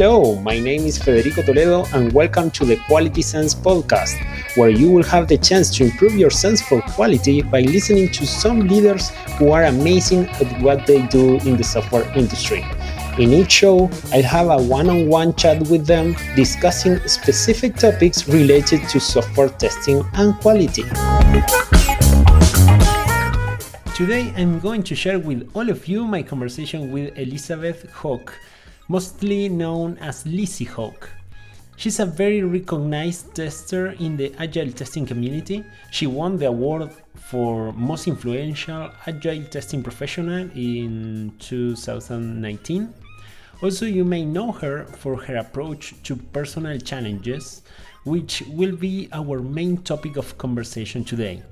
Hello, my name is Federico Toledo, and welcome to the Quality Sense podcast, where you will have the chance to improve your sense for quality by listening to some leaders who are amazing at what they do in the software industry. In each show, I'll have a one on one chat with them discussing specific topics related to software testing and quality. Today, I'm going to share with all of you my conversation with Elisabeth Hocke mostly known as Lisi Hocke. She's a very recognized tester in the Agile testing community. She won the award for Most Influential Agile Testing Professional in 2019. Also, you may know her for her approach to personal challenges, which will be our main topic of conversation today.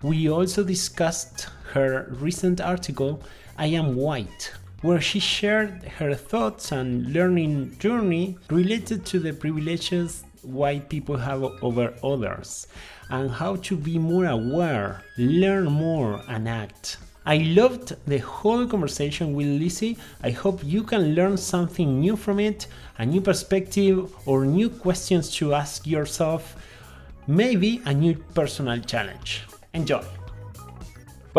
We also discussed her recent article, I Am White, where she shared her thoughts and learning journey related to the privileges white people have over others and how to be more aware, learn more, and act. I loved the whole conversation with Lisi. I hope you can learn something new from it, a new perspective, or new questions to ask yourself, maybe a new personal challenge. Enjoy!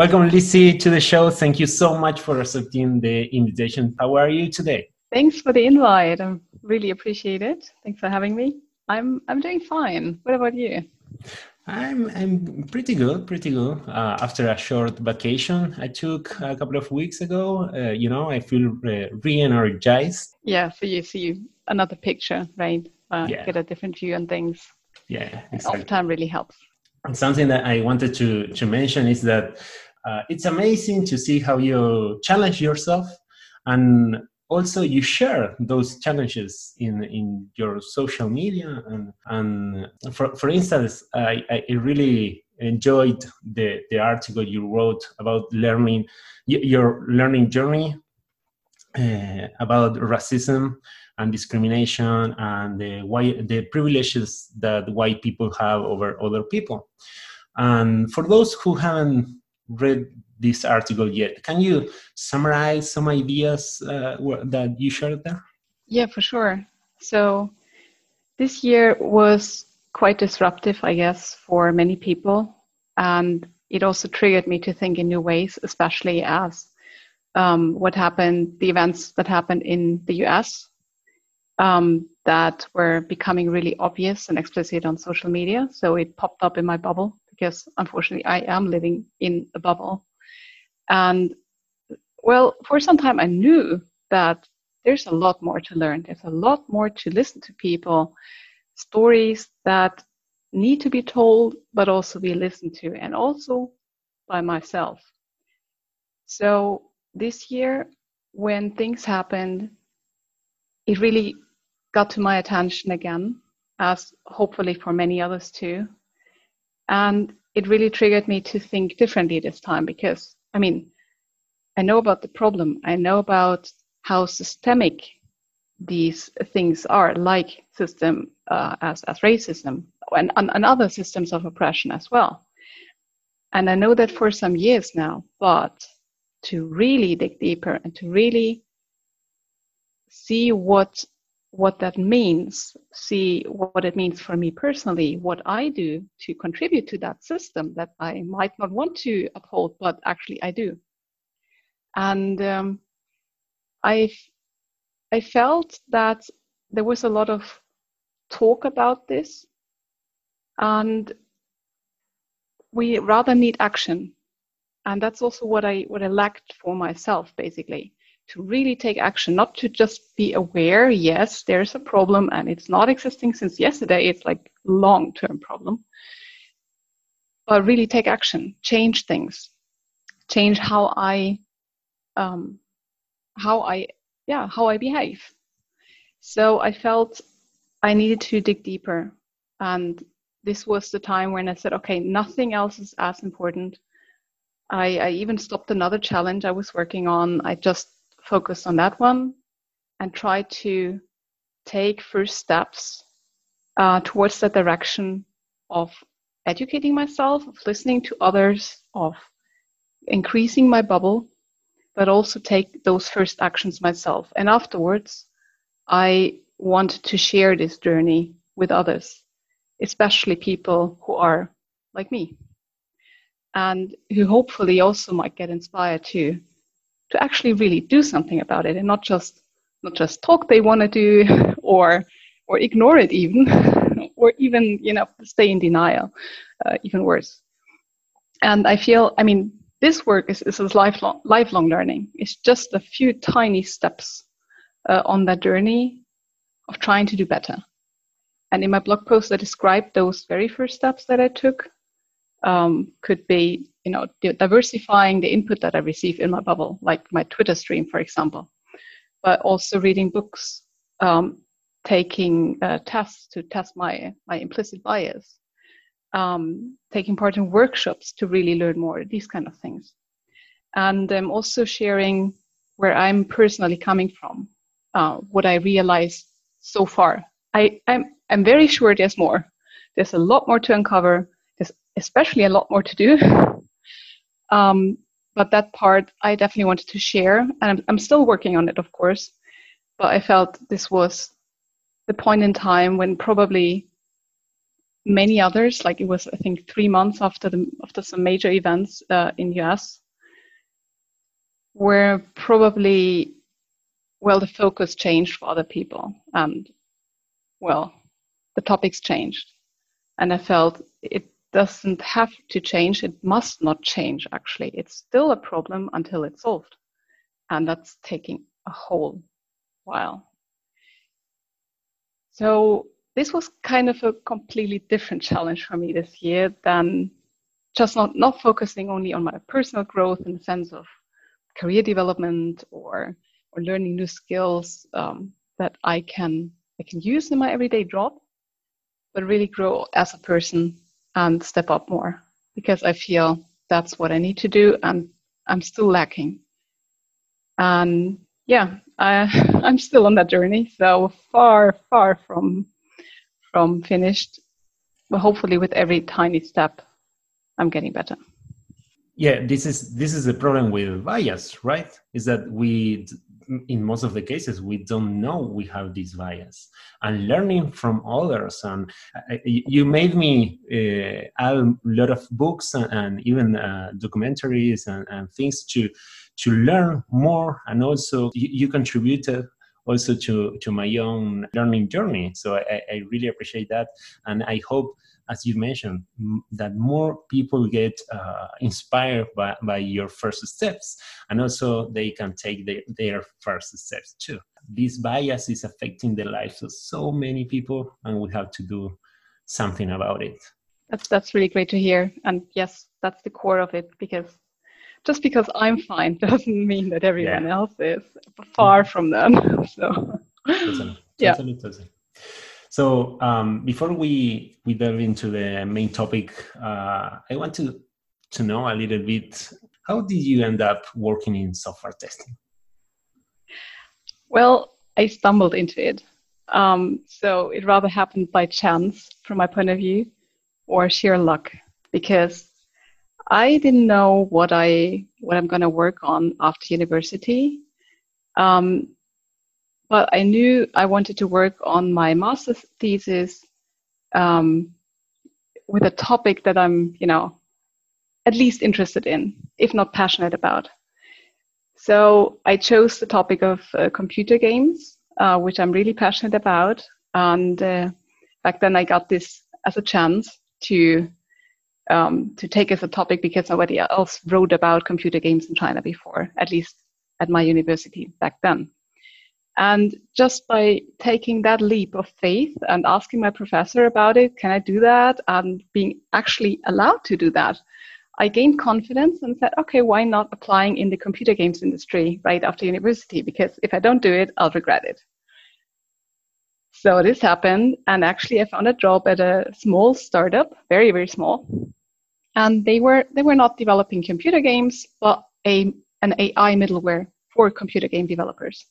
Welcome, Lisi, to the show. Thank you so much for accepting the invitation. How are you today? Thanks for the invite. I really appreciate it. Thanks for having me. I'm I'm doing fine. What about you? I'm I'm pretty good, pretty good. Uh, after a short vacation I took a couple of weeks ago, uh, you know, I feel uh, re-energized. Yeah, so you see another picture, right? Uh, yeah. Get a different view on things. Yeah, exactly. Off time really helps. And something that I wanted to to mention is that uh, it's amazing to see how you challenge yourself and also you share those challenges in in your social media. And and for, for instance I, I really enjoyed the the article you wrote about learning your learning journey uh, about racism and discrimination and the the privileges that white people have over other people. And for those who haven't read this article yet. Can you summarize some ideas uh, that you shared there? Yeah, for sure. So this year was quite disruptive, I guess, for many people. And it also triggered me to think in new ways, especially as um, what happened, the events that happened in the US um, that were becoming really obvious and explicit on social media. So it popped up in my bubble because unfortunately I am living in a bubble. And well, for some time I knew that there's a lot more to learn. There's a lot more to listen to people, stories that need to be told, but also be listened to, and also by myself. So this year, when things happened, it really got to my attention again, as hopefully for many others too. And it really triggered me to think differently this time because, I mean, I know about the problem. I know about how systemic these things are, like system uh, as, as racism and, and other systems of oppression as well. And I know that for some years now, but to really dig deeper and to really see what what that means, see what it means for me personally, what I do to contribute to that system that I might not want to uphold, but actually I do. And um, I, I felt that there was a lot of talk about this, and we rather need action. And that's also what I what I lacked for myself, basically to really take action, not to just be aware, yes, there's a problem and it's not existing since yesterday, it's like long-term problem. But really take action, change things, change how I um, how I yeah, how I behave. So I felt I needed to dig deeper. And this was the time when I said, okay, nothing else is as important. I, I even stopped another challenge I was working on. I just focus on that one and try to take first steps uh, towards that direction of educating myself, of listening to others, of increasing my bubble, but also take those first actions myself. And afterwards, I want to share this journey with others, especially people who are like me and who hopefully also might get inspired to to actually really do something about it and not just not just talk they want to do or or ignore it even or even you know stay in denial uh, even worse. And i feel i mean this work is, is lifelong lifelong learning. It's just a few tiny steps uh, on that journey of trying to do better. And in my blog post i described those very first steps that i took um, could be you know diversifying the input that i receive in my bubble like my twitter stream for example. But also reading books um, taking uh, tests to test my my implicit bias um, taking part in workshops to really learn more these kind of things. And i'm also sharing where i'm personally coming from uh, what i realized so far. I, I'm, I'm very sure there's more. There's a lot more to uncover especially a lot more to do. um, but that part I definitely wanted to share, and I'm, I'm still working on it, of course. But I felt this was the point in time when probably many others, like it was I think three months after the after some major events uh, in US, where probably well the focus changed for other people and well the topics changed and i felt it doesn't have to change. It must not change, actually. It's still a problem until it's solved. And that's taking a whole while. So this was kind of a completely different challenge for me this year than just not, not focusing only on my personal growth in the sense of career development or, or learning new skills um, that I can, I can use in my everyday job, but really grow as a person and step up more because I feel that's what I need to do and I'm still lacking. And yeah, I, I'm still on that journey, so far, far from from finished. But hopefully, with every tiny step, I'm getting better. Yeah, this is this is the problem with bias, right? Is that we in most of the cases we don't know we have this bias. And learning from others and uh, you made me uh, add a lot of books and, and even uh, documentaries and, and, things to to learn more and also you, you, contributed also to to my own learning journey. So I, I really appreciate that and i hope as you mentioned, m- that more people get uh, inspired by, by your first steps and also they can take the, their first steps too. This bias is affecting the lives of so many people and we have to do something about it. That's, that's really great to hear. And yes, that's the core of it because just because I'm fine doesn't mean that everyone yeah. else is far mm-hmm. from them. so, totally, yeah. Totally, totally. So um, before we we delve into the main topic, uh, I want to to know a little bit how did you end up working in software testing? Well, I stumbled into it. Um, so it rather happened by chance from my point of view or sheer luck because I didn't know what I what I'm going to work on after university. Um, but I knew I wanted to work on my master's thesis um, with a topic that I'm, you know, at least interested in, if not passionate about. So I chose the topic of uh, computer games, uh, which I'm really passionate about. And uh, back then I got this as a chance to um, to take as a topic because nobody else wrote about computer games in China before, at least at my university back then. And just by taking that leap of faith and asking my professor about it, can I do that? And being actually allowed to do that, I gained confidence and said, okay, why not applying in the computer games industry right after university? Because if I don't do it, I'll regret it. So this happened, and actually, I found a job at a small startup, very very small, and they were they were not developing computer games, but a an AI middleware for computer game developers.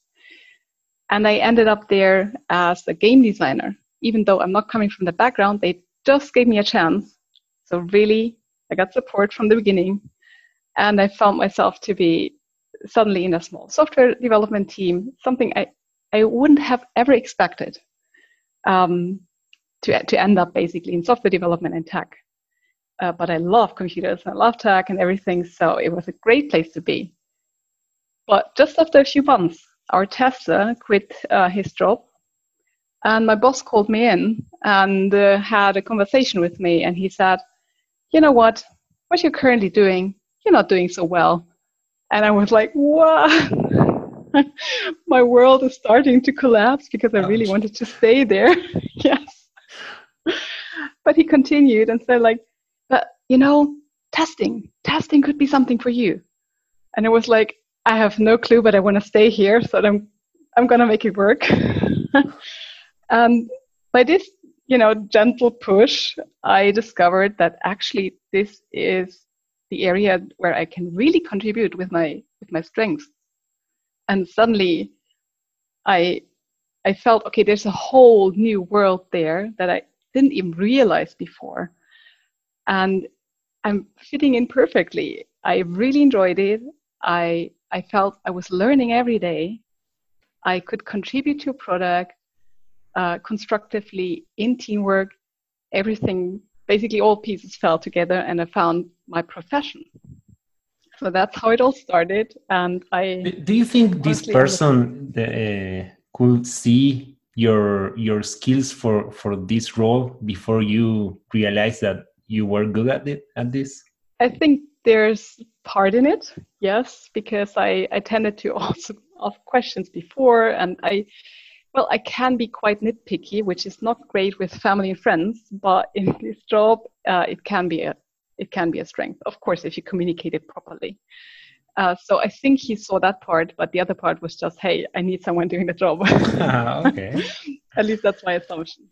And I ended up there as a game designer. Even though I'm not coming from the background, they just gave me a chance. So, really, I got support from the beginning. And I found myself to be suddenly in a small software development team, something I I wouldn't have ever expected um, to, to end up basically in software development and tech. Uh, but I love computers, I love tech and everything, so it was a great place to be. But just after a few months, our tester quit uh, his job, and my boss called me in and uh, had a conversation with me, and he said, "You know what? What you're currently doing, you're not doing so well." And I was like, "What?" my world is starting to collapse because I really wanted to stay there. yes. But he continued and said, like, but you know, testing, testing could be something for you. And it was like, I have no clue, but I want to stay here, so I'm I'm gonna make it work. and um, by this, you know, gentle push, I discovered that actually this is the area where I can really contribute with my with my strengths. And suddenly i i felt okay there's a whole new world there that i didn't even realize before. And i'm fitting in perfectly. I really enjoyed it i i felt i was learning every day. I could contribute to a product uh, constructively in teamwork. Everything basically all pieces fell together and i found my profession. So that's how it all started and i do you think this person uh, could see your your skills for for this role before you realized that you were good at it at this? I think there's part in it yes because i i tended to also ask questions before and i well i can be quite nitpicky which is not great with family and friends but in this job uh, it can be a it can be a strength. Of course, if you communicate it properly. Uh, so I think he saw that part, but the other part was just, hey, I need someone doing the job. ah, okay. At least that's my assumption.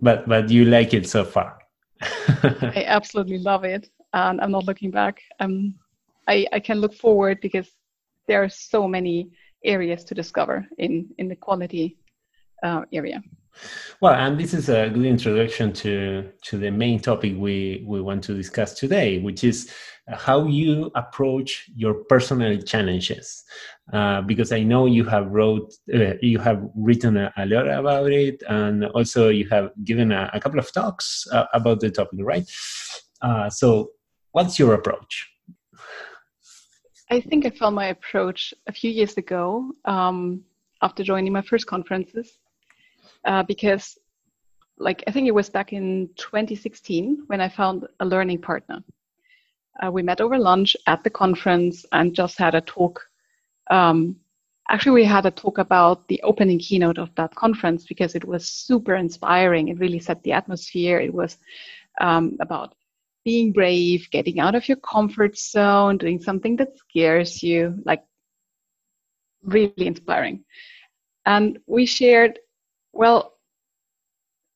But but you like it so far. I absolutely love it, and I'm not looking back. Um, I I can look forward because there are so many areas to discover in in the quality uh, area. Well, and this is a good introduction to to the main topic we we want to discuss today, which is how you approach your personal challenges. Uh, because I know you have wrote uh, you have written a, a, lot about it, and also you have given a, a couple of talks uh, about the topic, right? Uh, so, what's your approach? I think I found my approach a few years ago um, after joining my first conferences uh, because like I think it was back in 2016 when I found a learning partner. Uh, we met over lunch at the conference and just had a talk. Um, actually, we had a talk about the opening keynote of that conference because it was super inspiring. It really set the atmosphere. It was um, about being brave, getting out of your comfort zone, doing something that scares you, like really inspiring. And we shared well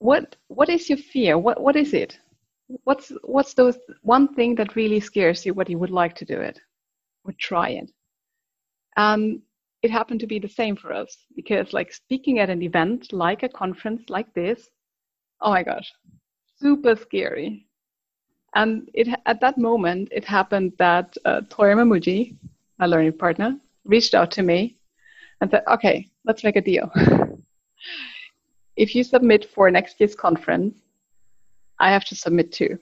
what what is your fear? What what is it? What's what's those one thing that really scares you what you would like to do it or try it? And it happened to be the same for us because like speaking at an event like a conference like this oh my gosh super scary and it at that moment it happened that uh, Toyer Mamoojee, my learning partner, reached out to me and said, "Okay, let's make a deal." if you submit for next year's conference, I have to submit two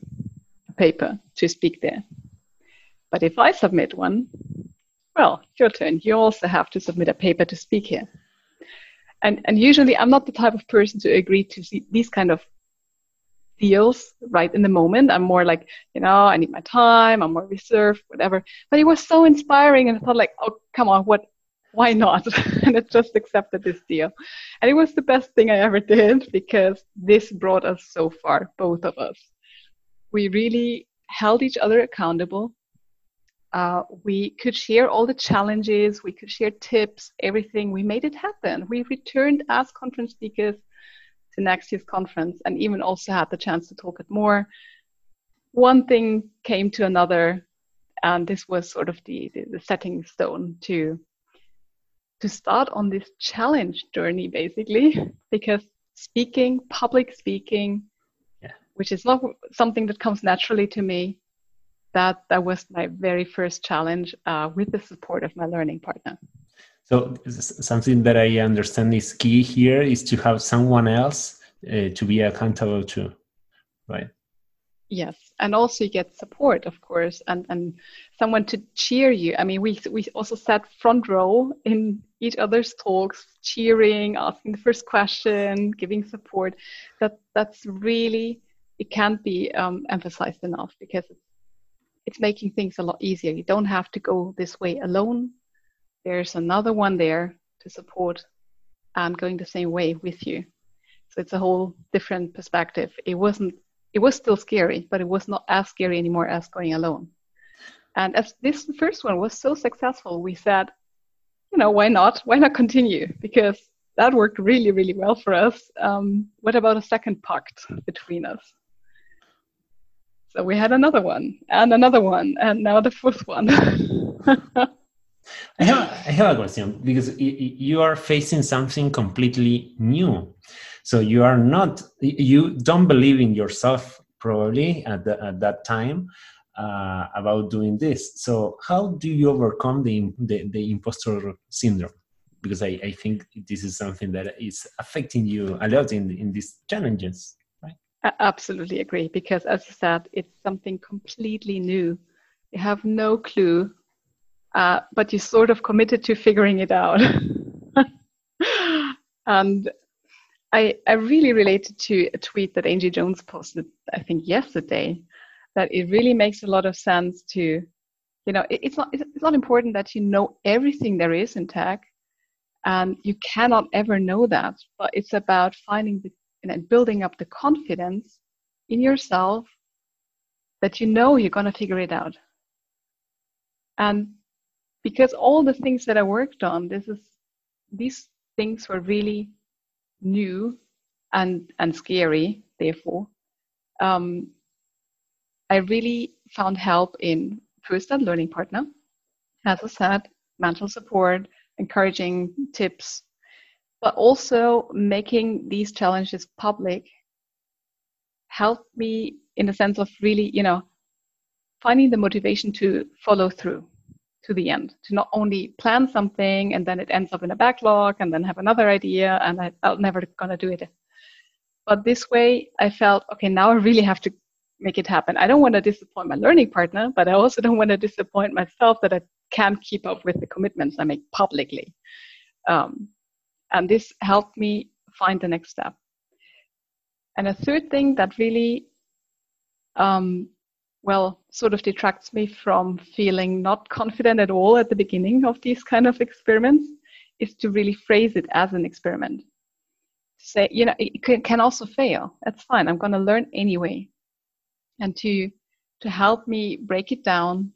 a paper to speak there. But if I submit one, well, your turn. You also have to submit a paper to speak here. And, and usually I'm not the type of person to agree to these kind of deals right in the moment. I'm more like, you know, I need my time, I'm more reserved, whatever. But it was so inspiring and I thought like, oh, come on, what, why not? and I just accepted this deal. And it was the best thing I ever did because this brought us so far, both of us. We really held each other accountable. Uh, we could share all the challenges, we could share tips, everything. We made it happen. We returned as conference speakers to next year's conference and even also had the chance to talk it more. One thing came to another, and this was sort of the, the, the setting stone to to start on this challenge journey basically because speaking public speaking yeah. which is not something that comes naturally to me that that was my very first challenge uh, with the support of my learning partner So something that I understand is key here is to have someone else uh, to be accountable to, right? Yes, and also you get support, of course, and and someone to cheer you. I mean, we we also sat front row in each other's talks, cheering, asking the first question, giving support. That that's really it can't be um, emphasized enough because it's, it's making things a lot easier. You don't have to go this way alone. There's another one there to support and going the same way with you. So it's a whole different perspective. It wasn't it was still scary, but it was not as scary anymore as going alone. And as this first one was so successful, we said, you know, why not? Why not continue? Because that worked really, really well for us. Um, what about a second pact between us? So we had another one and another one, and now the fourth one. I have I have a question because you are facing something completely new. So you are not you don't believe in yourself probably at, the, at that time uh, about doing this. So how do you overcome the the, the imposter syndrome? Because I, I think this is something that is affecting you a lot in in these challenges. I absolutely agree because as you said, it's something completely new. You have no clue uh, but you sort of committed to figuring it out. and I, I really related to a tweet that Angie Jones posted, I think yesterday, that it really makes a lot of sense to, you know, it, it's not it's not important that you know everything there is in tech, and you cannot ever know that. But it's about finding the and building up the confidence in yourself that you know you're going to figure it out. And because all the things that I worked on, this is these things were really new and and scary. Therefore, um, I really found help in first that learning partner, as I said, mental support, encouraging tips, but also making these challenges public helped me in the sense of really, you know, finding the motivation to follow through to the end to not only plan something and then it ends up in a backlog and then have another idea and I, i'm never gonna do it. But this way i felt okay now i really have to make it happen. I don't want to disappoint my learning partner but i also don't want to disappoint myself that i can't keep up with the commitments i make publicly. Um, and this helped me find the next step. And a third thing that really um, well, sort of detracts me from feeling not confident at all at the beginning of these kind of experiments is to really phrase it as an experiment. Say, you know, it can, also fail. That's fine. I'm going to learn anyway. And to to help me break it down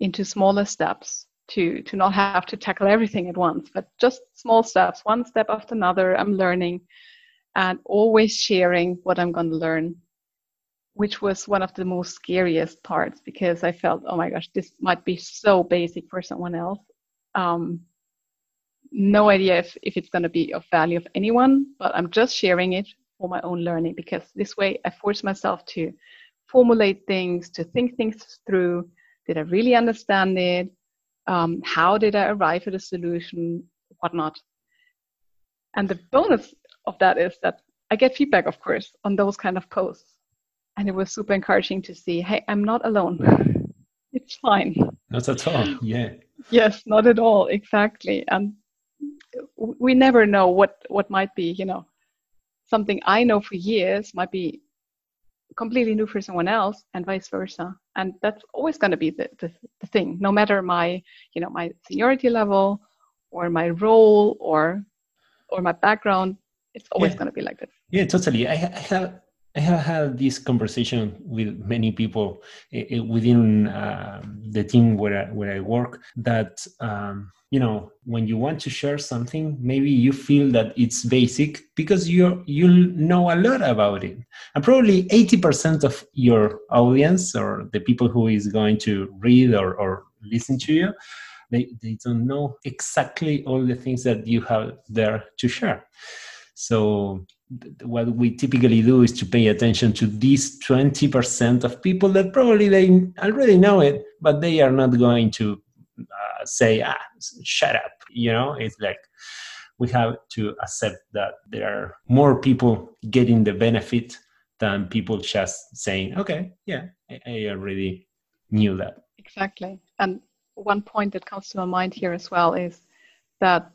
into smaller steps to to not have to tackle everything at once, but just small steps, one step after another. I'm learning and always sharing what I'm going to learn which was one of the most scariest parts because I felt, oh my gosh, this might be so basic for someone else. Um, no idea if, if it's going to be of value of anyone, but I'm just sharing it for my own learning because this way I force myself to formulate things, to think things through. Did I really understand it? Um, how did I arrive at a solution? Whatnot. And the bonus of that is that I get feedback, of course, on those kind of posts and it was super encouraging to see hey i'm not alone. It's fine. Not at all yeah. Yes not at all exactly. And we never know what what might be you know. Something i know for years might be completely new for someone else and vice versa. And that's always going to be the, the, the, thing no matter my you know my seniority level or my role or or my background it's always yeah. going to be like this. Yeah totally. I, I have I have had this conversation with many people uh, within uh, the team where I, where I work that um, you know when you want to share something maybe you feel that it's basic because you you know a lot about it. And probably 80% of your audience or the people who is going to read or, or listen to you they, they don't know exactly all the things that you have there to share. So what we typically do is to pay attention to these 20% of people that probably they already know it, but they are not going to uh, say, ah, shut up, you know? It's like we have to accept that there are more people getting the benefit than people just saying okay yeah i, I already knew that. Exactly. And one point that comes to my mind here as well is that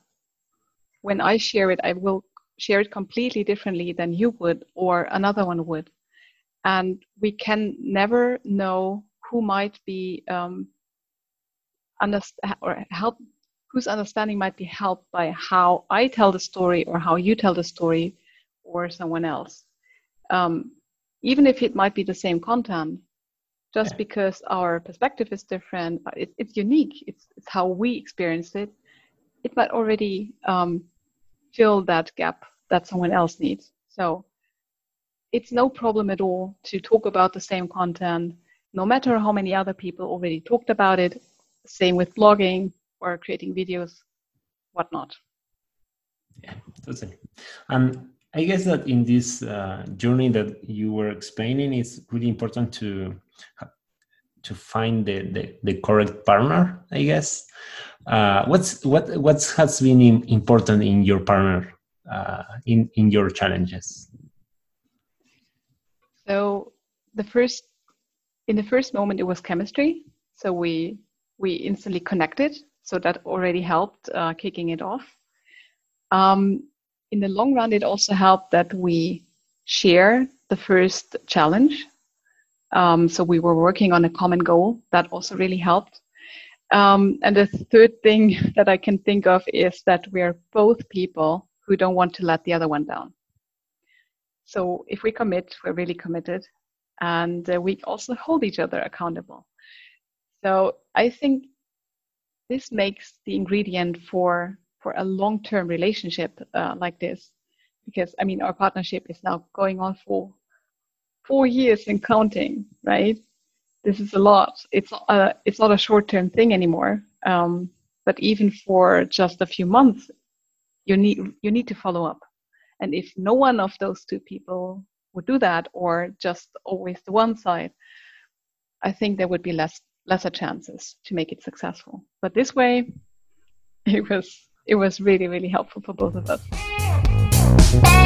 when i share it i will share it completely differently than you would or another one would and we can never know who might be um, understand or help whose understanding might be helped by how I tell the story or how you tell the story or someone else. Um, even if it might be the same content, just yeah. because our perspective is different, uh, it, it's unique. It's, it's how we experience it. It might already um, fill that gap that someone else needs. So it's no problem at all to talk about the same content, no matter how many other people already talked about it. Same with blogging or creating videos, whatnot. Yeah, totally. And I guess that in this uh, journey that you were explaining, it's really important to to find the, the, the correct partner. I guess. Uh, what's what what has been important in your partner uh, in in your challenges? So the first in the first moment it was chemistry. So we we instantly connected. So that already helped uh, kicking it off. Um, in the long run, it also helped that we share the first challenge. Um, so we were working on a common goal. That also really helped. Um, and the third thing that I can think of is that we are both people who don't want to let the other one down. So if we commit, we're really committed, and uh, we also hold each other accountable. So I think this makes the ingredient for for a long-term relationship uh, like this, because I mean our partnership is now going on for four years and counting, right? This is a lot. It's uh, it's not a short-term thing anymore. Um, but even for just a few months, you need you need to follow up and if no one of those two people would do that or just always the one side i think there would be less lesser chances to make it successful but this way it was it was really really helpful for both of us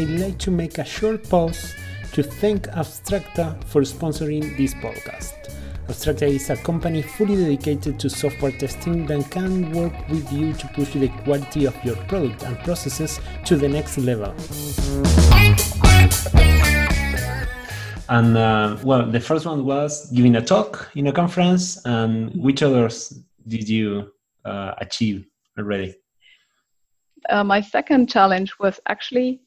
i'd like to make a short pause to thank abstracta for sponsoring this podcast Abstracta is a company fully dedicated to software testing that can work with you to push the quality of your product and processes to the next level. And uh, well, the first one was giving a talk in a conference. And which others did you uh, achieve already? Uh, my second challenge was actually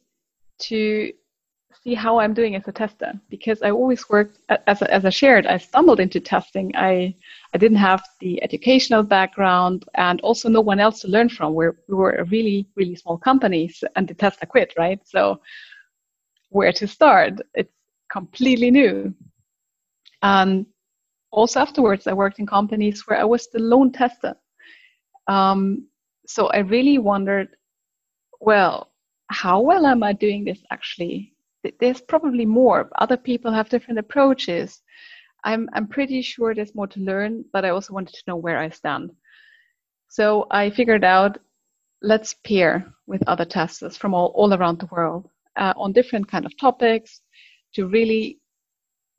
to see how I'm doing as a tester because I always worked as a, as a shared. I stumbled into testing. I I didn't have the educational background and also no one else to learn from. We're, we were a really really small company and the tester quit, right? So where to start? It's completely new. And also afterwards, I worked in companies where I was the lone tester. Um, so I really wondered, well, how well am I doing this actually? there's probably more. Other people have different approaches. I'm, I'm pretty sure there's more to learn, but I also wanted to know where I stand. So I figured out let's pair with other testers from all, all around the world uh, on different kind of topics to really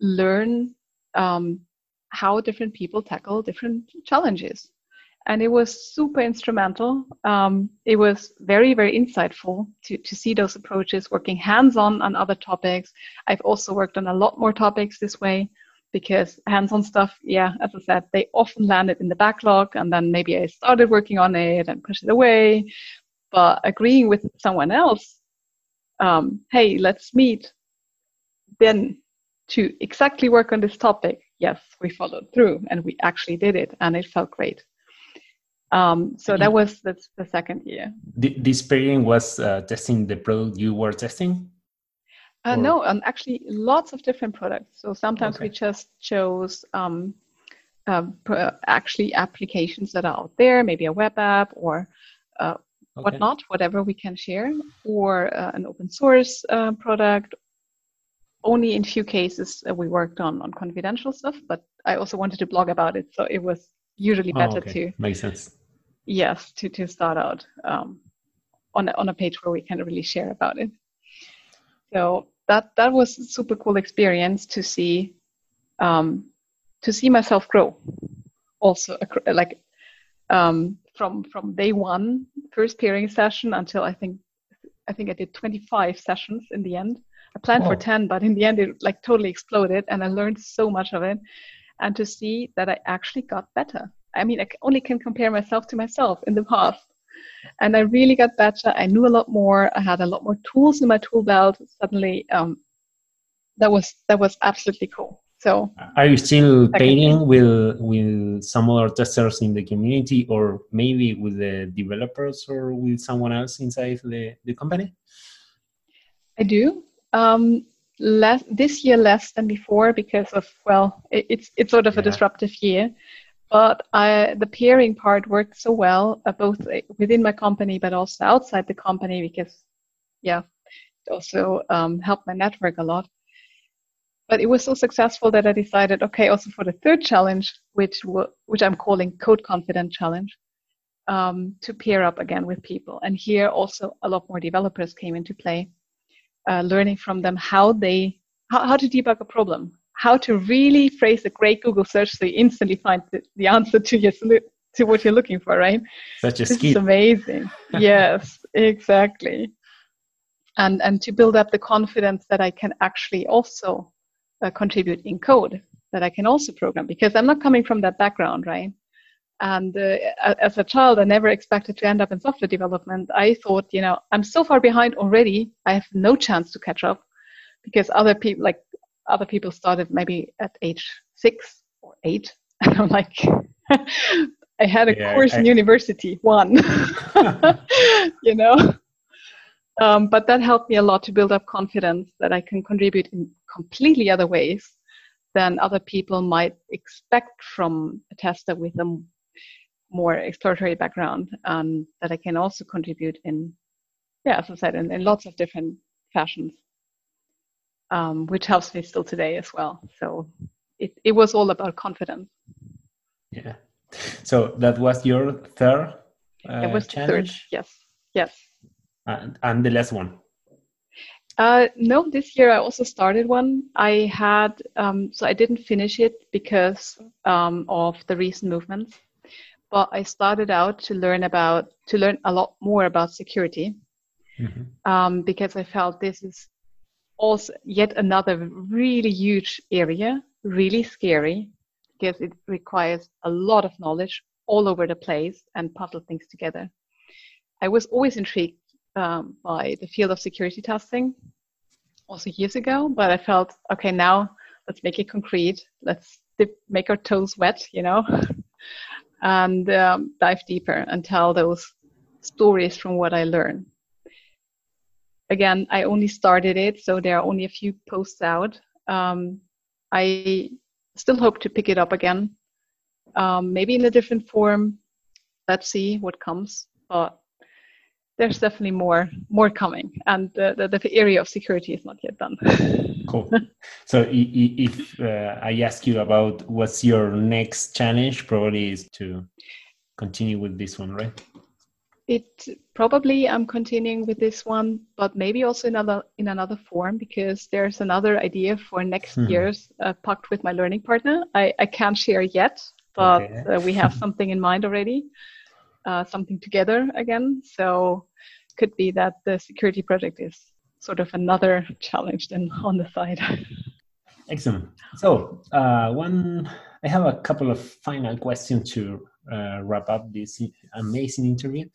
learn um, how different people tackle different challenges and it was super instrumental. Um, it was very, very insightful to, to see those approaches working hands on on other topics. I've also worked on a lot more topics this way because hands on stuff, yeah, as I said, they often landed in the backlog and then maybe I started working on it and pushed it away. But agreeing with someone else, um, hey, let's meet, then to exactly work on this topic, yes, we followed through and we actually did it and it felt great. Um, so that was the, the second year. This pairing was uh, testing the product you were testing? Uh, no, um, actually, lots of different products. So sometimes okay. we just chose um, uh, actually applications that are out there, maybe a web app or uh, okay. whatnot, whatever we can share, or uh, an open source uh, product, only in few cases uh, we worked on on confidential stuff, but I also wanted to blog about it, so it was usually oh, better oh, okay. to makes sense. Yes, to to start out um, on a, on a page where we can really share about it. So that that was a super cool experience to see um, to see myself grow. Also, like um, from from day one, first pairing session until I think I think I did 25 sessions in the end. I planned oh. for 10, but in the end it like totally exploded, and I learned so much of it. And to see that I actually got better. I mean, I only can compare myself to myself in the past, and I really got better. I knew a lot more. I had a lot more tools in my tool belt. Suddenly, um, that was that was absolutely cool. So, are you still pairing with with some other testers in the community, or maybe with the developers, or with someone else inside the, the company? I do. Um, less this year less than before because of well, it, it's it's sort of yeah. a disruptive year. But I, the pairing part worked so well, uh, both within my company but also outside the company, because yeah, it also um, helped my network a lot. But it was so successful that I decided, okay, also for the third challenge, which w- which I'm calling Code Confident Challenge, um, to pair up again with people. And here also a lot more developers came into play, uh, learning from them how they how, how to debug a problem, how to really phrase a great Google search so you instantly find the, the answer to your to what you're looking for, right? Such a is amazing. yes, exactly. And and to build up the confidence that I can actually also uh, contribute in code that I can also program because I'm not coming from that background, right? And uh, as a child, I never expected to end up in software development. I thought, you know, I'm so far behind already. I have no chance to catch up because other people, like other people, started maybe at age six or eight. And I'm like, I had a yeah, course I, in university, one, you know. Um, but that helped me a lot to build up confidence that I can contribute in completely other ways than other people might expect from a tester with a more exploratory background, and that I can also contribute in, yeah, as I said, in, in lots of different fashions, um, which helps me still today as well. So it, it was all about confidence. Yeah. So that was your third. Uh, it was challenge? third. Yes. Yes and, and the last one? Uh, no, this year I also started one. I had, um, so I didn't finish it because um, of the recent movements, but I started out to learn about, to learn a lot more about security mm-hmm. um, because I felt this is also yet another really huge area, really scary because it requires a lot of knowledge all over the place and puzzle things together. I was always intrigued um, by the field of security testing also years ago, but I felt, okay, now let's make it concrete. Let's dip, make our toes wet, you know, and um, dive deeper and tell those stories from what I learned. Again, I only started it, so there are only a few posts out. Um, I still hope to pick it up again, um, maybe in a different form. Let's see what comes. But there's definitely more more coming and the, the, the, area of security is not yet done. Cool. So if uh, i ask you about what's your next challenge probably is to continue with this one right? It probably i'm continuing with this one but maybe also in another in another form because there's another idea for next hmm. year's uh, pact with my learning partner. I, I can't share yet but okay. uh, we have something in mind already uh, something together again. So could be that the security project is sort of another challenge then on the side. Excellent. So uh, one, I have a couple of final questions to uh, wrap up this amazing interview.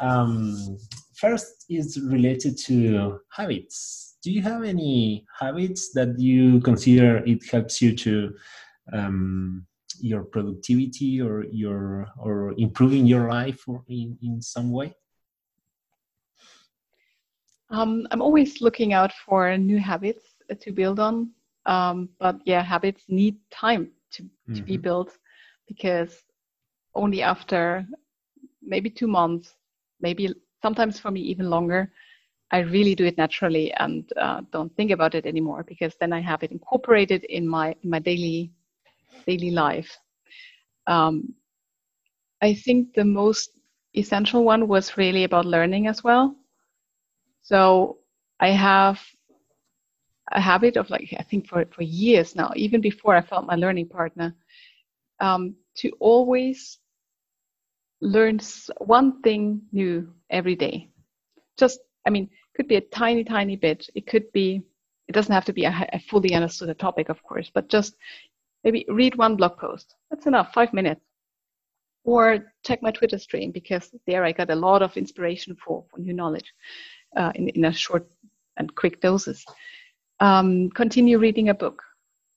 Um, first is related to habits. Do you have any habits that you consider it helps you to um, your productivity or your or improving your life or in, in some way? Um, I'm always looking out for new habits to build on. Um, but yeah, habits need time to, to mm-hmm. be built because only after maybe two months, maybe sometimes for me even longer, I really do it naturally and uh, don't think about it anymore because then I have it incorporated in my in my daily daily life. Um, I think the most essential one was really about learning as well. So I have a habit of like I think for for years now, even before I found my learning partner, um, to always learn one thing new every day. Just I mean, could be a tiny, tiny bit. It could be. It doesn't have to be a, a fully understood a topic, of course, but just maybe read one blog post. That's enough. Five minutes. Or check my Twitter stream because there I got a lot of inspiration for, for new knowledge uh, in, in a short and quick doses um, continue reading a book,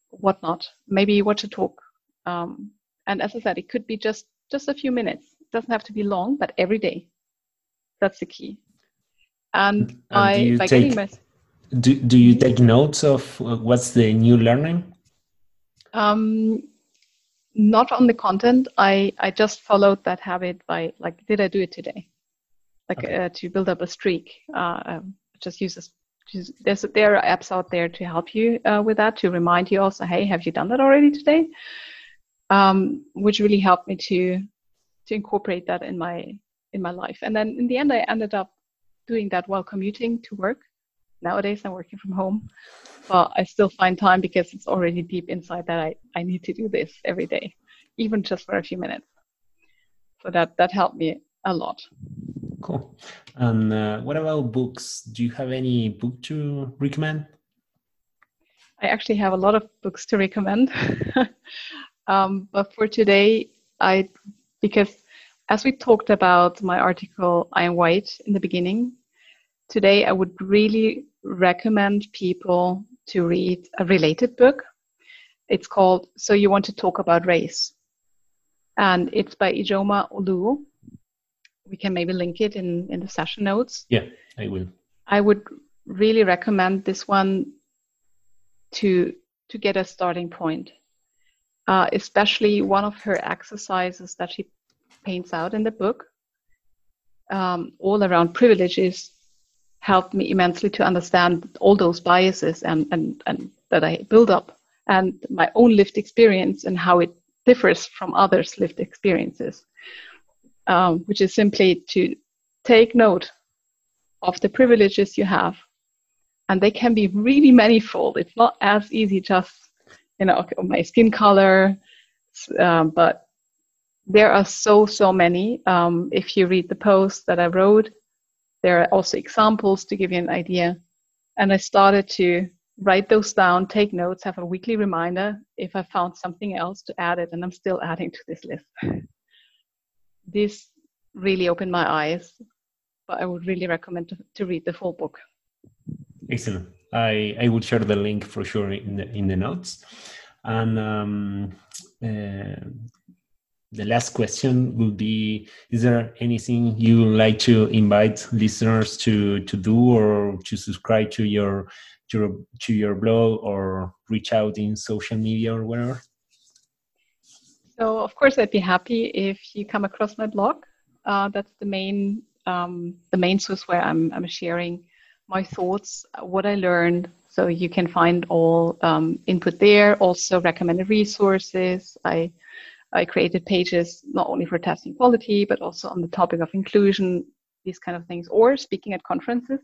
whatnot. Maybe watch a talk. Um, and as I said, it could be just just a few minutes. It doesn't have to be long, but every day. That's the key. And, and by, by take, my, do, do you take notes of what's the new learning? Um, not on the content. I, I just followed that habit by like, did I do it today? Like okay. uh, to build up a streak. Uh, um, just use a there's there are apps out there to help you uh, with that to remind you also hey have you done that already today um, which really helped me to to incorporate that in my in my life and then in the end i ended up doing that while commuting to work nowadays i'm working from home but i still find time because it's already deep inside that i, I need to do this every day even just for a few minutes so that that helped me a lot Cool. And uh, what about books? Do you have any book to recommend? I actually have a lot of books to recommend. um, but for today, I because as we talked about my article I am white in the beginning, today I would really recommend people to read a related book. It's called So You Want to Talk About Race. And it's by Ijeoma Oluo we can maybe link it in in the session notes. Yeah, I will. I would really recommend this one to to get a starting point. Uh, especially one of her exercises that she paints out in the book, um, all around privileges, helped me immensely to understand all those biases and, and, and that I build up and my own lived experience and how it differs from others' lived experiences um, which is simply to take note of the privileges you have. And they can be really manifold. It's not as easy just, you know, my skin color, um, but there are so, so many. Um, if you read the post that I wrote, there are also examples to give you an idea. And I started to write those down, take notes, have a weekly reminder if I found something else to add it, and I'm still adding to this list this really opened my eyes. But I would really recommend to, to read the full book. Excellent. I, I will share the link for sure in the, in the notes. And um, uh, the last question will be Is there anything you would like to invite listeners to, to do or to subscribe to your, to to your blog or reach out in social media or whatever? So of course, I'd be happy if you come across my blog. Uh, that's the main um, the main source where I'm I'm sharing my thoughts, what I learned. So you can find all um, input there. Also recommended resources. I I created pages not only for testing quality, but also on the topic of inclusion, these kind of things, or speaking at conferences.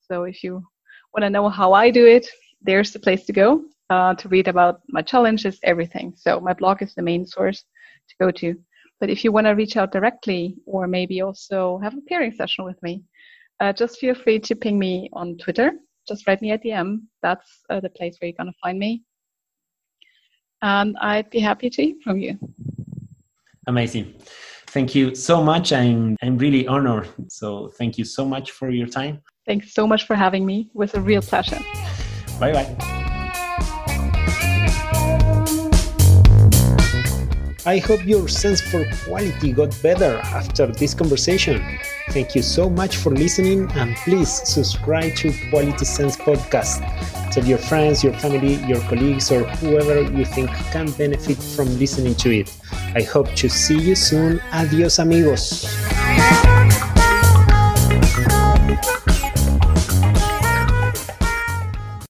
So if you want to know how I do it, there's the place to go uh, to read about my challenges, everything. So my blog is the main source to go to. But if you want to reach out directly or maybe also have a pairing session with me, uh, just feel free to ping me on Twitter. Just write me a DM. That's uh, the place where you're going to find me. And I'd be happy to hear from you. Amazing. Thank you so much. I'm, I'm really honored. So thank you so much for your time. Thanks so much for having me. It was a real pleasure. Bye bye. I hope your sense for quality got better after this conversation. Thank you so much for listening and please subscribe to Quality Sense Podcast. Tell your friends, your family, your colleagues, or whoever you think can benefit from listening to it. I hope to see you soon. Adios, amigos.